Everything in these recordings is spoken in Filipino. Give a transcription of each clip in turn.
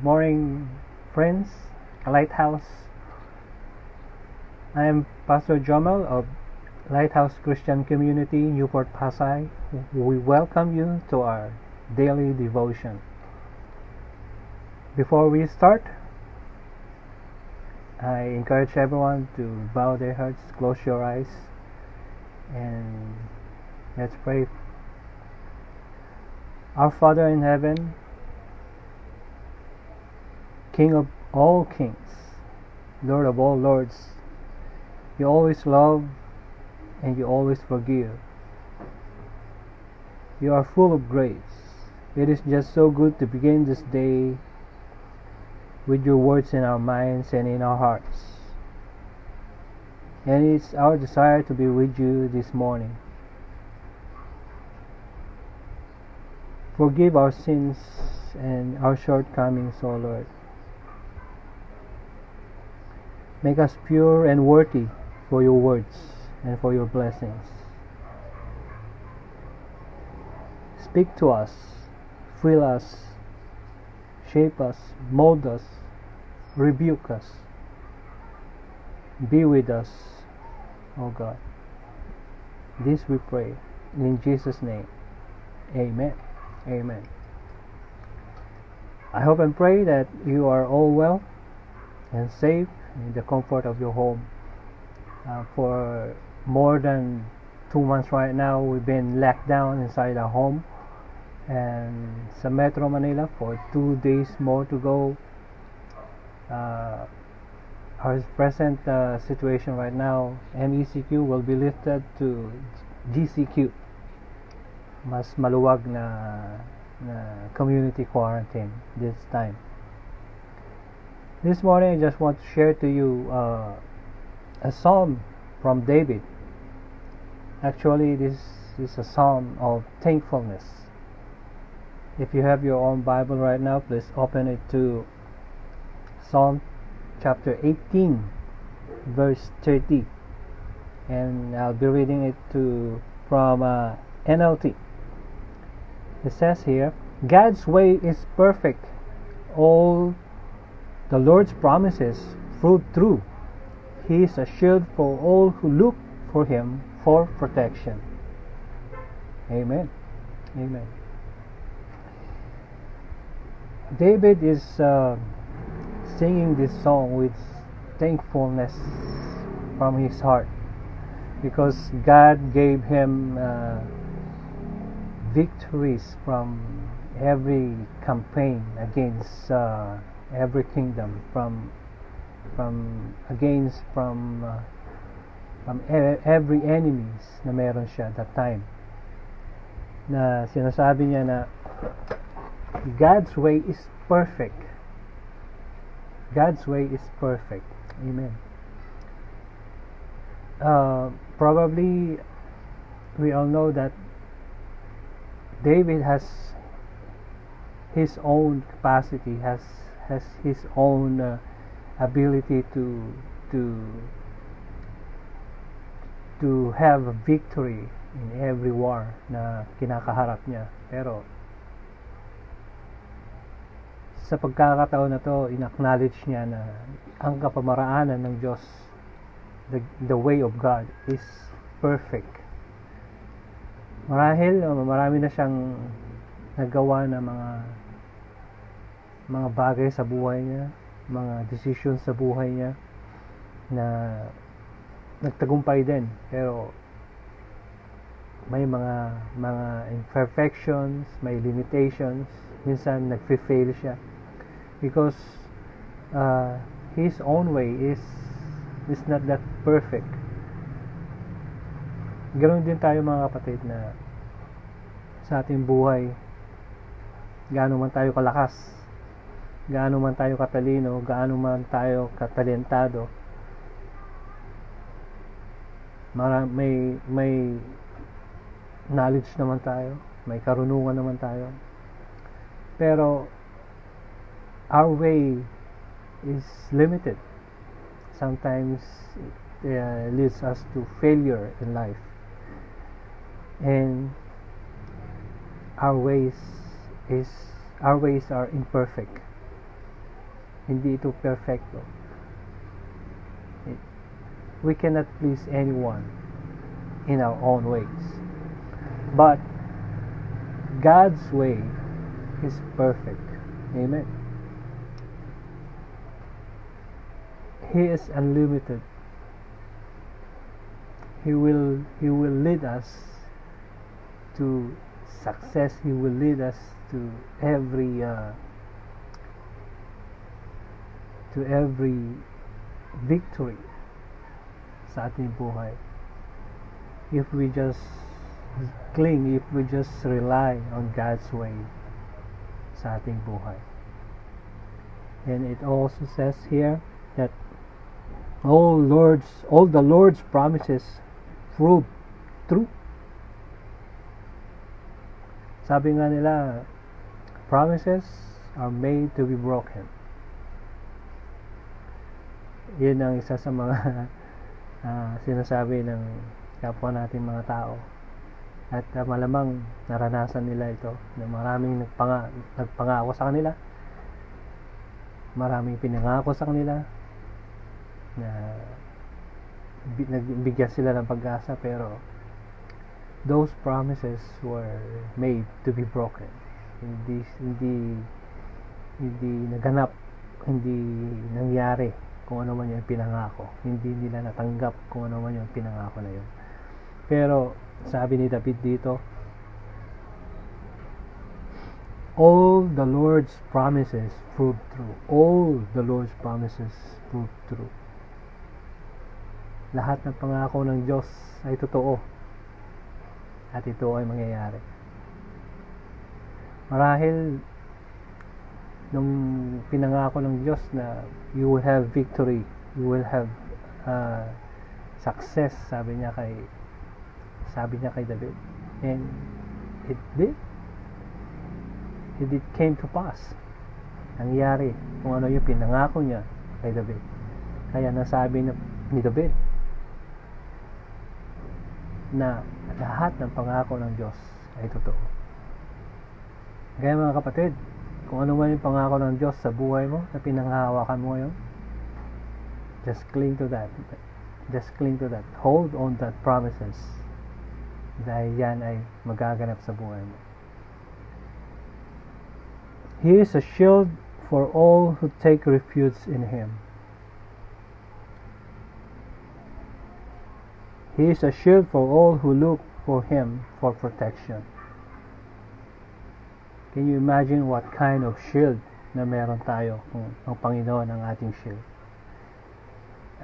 Good morning, friends, Lighthouse. I am Pastor Jomel of Lighthouse Christian Community, Newport, Pasay. We welcome you to our daily devotion. Before we start, I encourage everyone to bow their hearts, close your eyes, and let's pray. Our Father in heaven, King of all kings, Lord of all lords, you always love and you always forgive. You are full of grace. It is just so good to begin this day with your words in our minds and in our hearts. And it's our desire to be with you this morning. Forgive our sins and our shortcomings, O Lord. Make us pure and worthy for your words and for your blessings. Speak to us, fill us, shape us, mold us, rebuke us. Be with us, O God. This we pray. In Jesus' name. Amen. Amen. I hope and pray that you are all well and safe in the comfort of your home. Uh, for more than two months right now, we've been locked down inside our home and sa Metro Manila for two days more to go. Uh, our present uh, situation right now, MECQ will be lifted to GCQ. Mas maluwag na, na community quarantine this time. This morning, I just want to share to you uh, a psalm from David. Actually, this is a psalm of thankfulness. If you have your own Bible right now, please open it to Psalm chapter 18, verse 30. And I'll be reading it to from uh, NLT. It says here, God's way is perfect. All the Lord's promises prove true. He is a shield for all who look for Him for protection. Amen. Amen. David is uh, singing this song with thankfulness from his heart because God gave him uh, victories from every campaign against uh, every kingdom from from against from uh, from every enemies na meron siya that time. Na sinasabi niya na God's way is perfect. God's way is perfect. Amen. Uh, probably we all know that David has his own capacity has has his own uh, ability to to to have a victory in every war na kinakaharap niya. Pero sa pagkakataon na to inacknowledge niya na ang kapamaraanan ng Diyos the, the way of God is perfect. Marahil marami na siyang nagawa na mga mga bagay sa buhay niya, mga decisions sa buhay niya na nagtagumpay din. Pero may mga mga imperfections, may limitations, minsan nagfe-fail siya. Because uh, his own way is is not that perfect. Ganoon din tayo mga kapatid na sa ating buhay gaano man tayo kalakas gaano man tayo katalino, gaano man tayo katalentado, mara, may, may knowledge naman tayo, may karunungan naman tayo. Pero, our way is limited. Sometimes, it uh, leads us to failure in life. And, our ways is our ways are imperfect. Hindi ito perfecto. We cannot please anyone in our own ways. But God's way is perfect. Amen. He is unlimited. He will He will lead us to success. He will lead us to every uh, to every victory sa ating buhay. If we just cling, if we just rely on God's way sa ating buhay. And it also says here that all Lord's all the Lord's promises prove true. Sabi nga nila, promises are made to be broken. Yun ang isa sa mga uh, sinasabi ng kapwa natin mga tao. At uh, malamang naranasan nila ito na maraming nagpanga, nagpangako sa kanila. Maraming pinangako sa kanila na nagbigyan sila ng pag-asa pero those promises were made to be broken hindi hindi hindi naganap hindi nangyari kung ano man yung pinangako. Hindi nila natanggap kung ano man yung pinangako na yun. Pero sabi ni David dito all the Lord's promises prove true. All the Lord's promises prove true. Lahat ng pangako ng Diyos ay totoo. At ito ay mangyayari. Marahil nung pinangako ng Diyos na you will have victory you will have uh, success sabi niya kay sabi niya kay David. And it did. It did came to pass. Nangyari kung ano yung pinangako niya kay David. Kaya nasabi ni David na lahat ng pangako ng Diyos ay totoo. Kaya mga kapatid, kung ano man yung pangako ng Diyos sa buhay mo na pinanghahawakan mo ngayon, just cling to that. Just cling to that. Hold on that promises. Dahil yan ay magaganap sa buhay mo. He is a shield for all who take refuge in Him. He is a shield for all who look for Him for protection. Can you imagine what kind of shield na meron tayo kung ang Panginoon ang ating shield?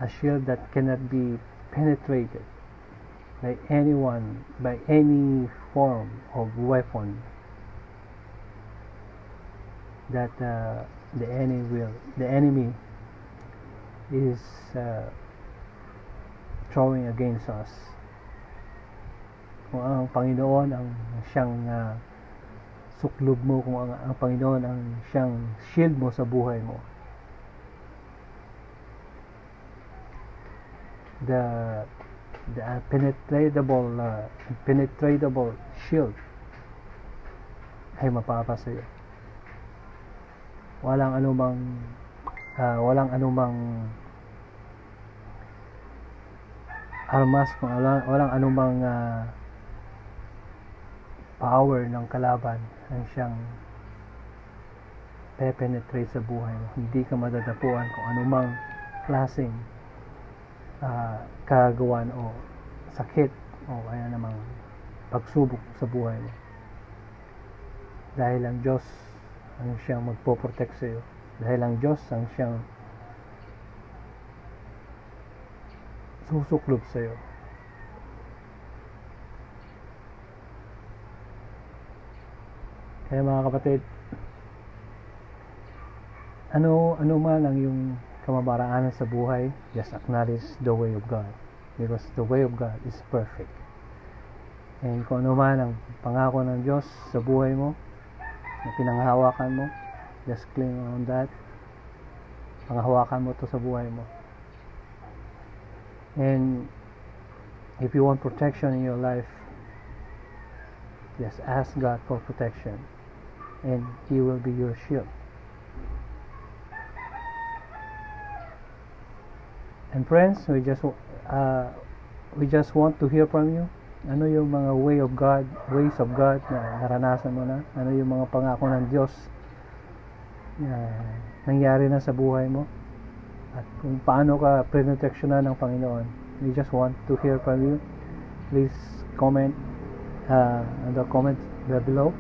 A shield that cannot be penetrated by anyone, by any form of weapon that uh, the enemy will, the enemy is uh, throwing against us. Kung ang Panginoon ang siyang uh, suklob mo, kung ang, ang Panginoon ang siyang shield mo sa buhay mo. The the uh, penetratable uh, penetratable shield ay mapapasa iyo. Walang anumang uh, walang anumang armas walang, walang anumang uh, power ng kalaban ang siyang penetrate sa buhay mo. Hindi ka madadapuan kung anumang klaseng uh, kagawan o sakit o kaya namang pagsubok sa buhay mo. Dahil ang Diyos ang siyang magpo-protect sa iyo. Dahil ang Diyos ang siyang susuklob sa iyo. Kaya mga kapatid, ano ano man ang yung kamabaraanan sa buhay, just acknowledge the way of God. Because the way of God is perfect. And kung ano man ang pangako ng Diyos sa buhay mo, na pinanghawakan mo, just cling on that. Panghawakan mo to sa buhay mo. And if you want protection in your life, just ask God for protection. And He will be your shield. And friends, we just uh, we just want to hear from you. Ano yung mga way of God, ways of God na naranasan mo na? Ano yung mga pangako ng Diyos na nangyari na sa buhay mo? At kung paano ka prinoteksyonan ng Panginoon. We just want to hear from you. Please comment uh, on the comment below.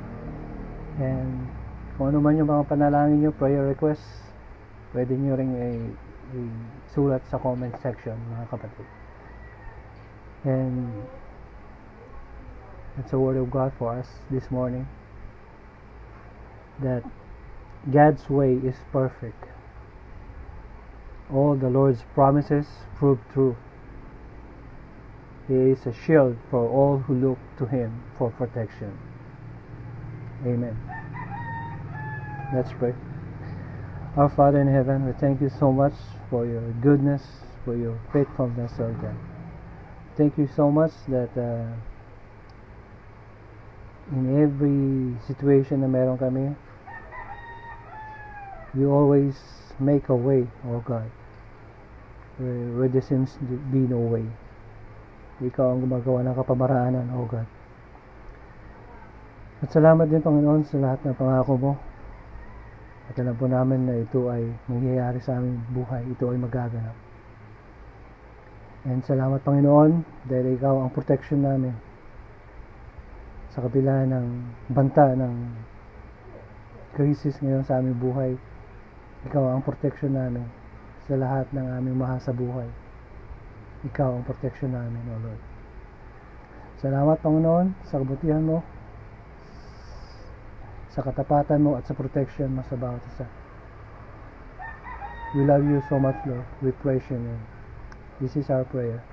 And kung ano man yung mga panalangin nyo, prayer requests, pwede nyo rin i-sulat sa comment section, mga kapatid. And that's a word of God for us this morning. That God's way is perfect. All the Lord's promises prove true. He is a shield for all who look to Him for protection. Amen. Let's pray. Our Father in heaven, we thank you so much for your goodness, for your faithfulness, Lord God. Thank you so much that uh, in every situation na meron kami, you always make a way, oh God, where, where there seems to be no way. Ikaw ang gumagawa ng kapamaraanan, oh God. At salamat din, Panginoon, sa lahat ng pangako mo. At alam po namin na ito ay mangyayari sa aming buhay. Ito ay magaganap. And salamat, Panginoon, dahil ikaw ang protection namin sa kabila ng banta ng crisis ngayon sa aming buhay. Ikaw ang protection namin sa lahat ng aming mahal sa buhay. Ikaw ang protection namin, O Lord. Salamat, Panginoon, sa kabutihan mo, sa katapatan mo at sa protection mo sa bawat isa. We love you so much, Lord. We praise your name. This is our prayer.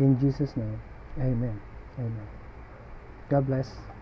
In Jesus' name, Amen. Amen. God bless.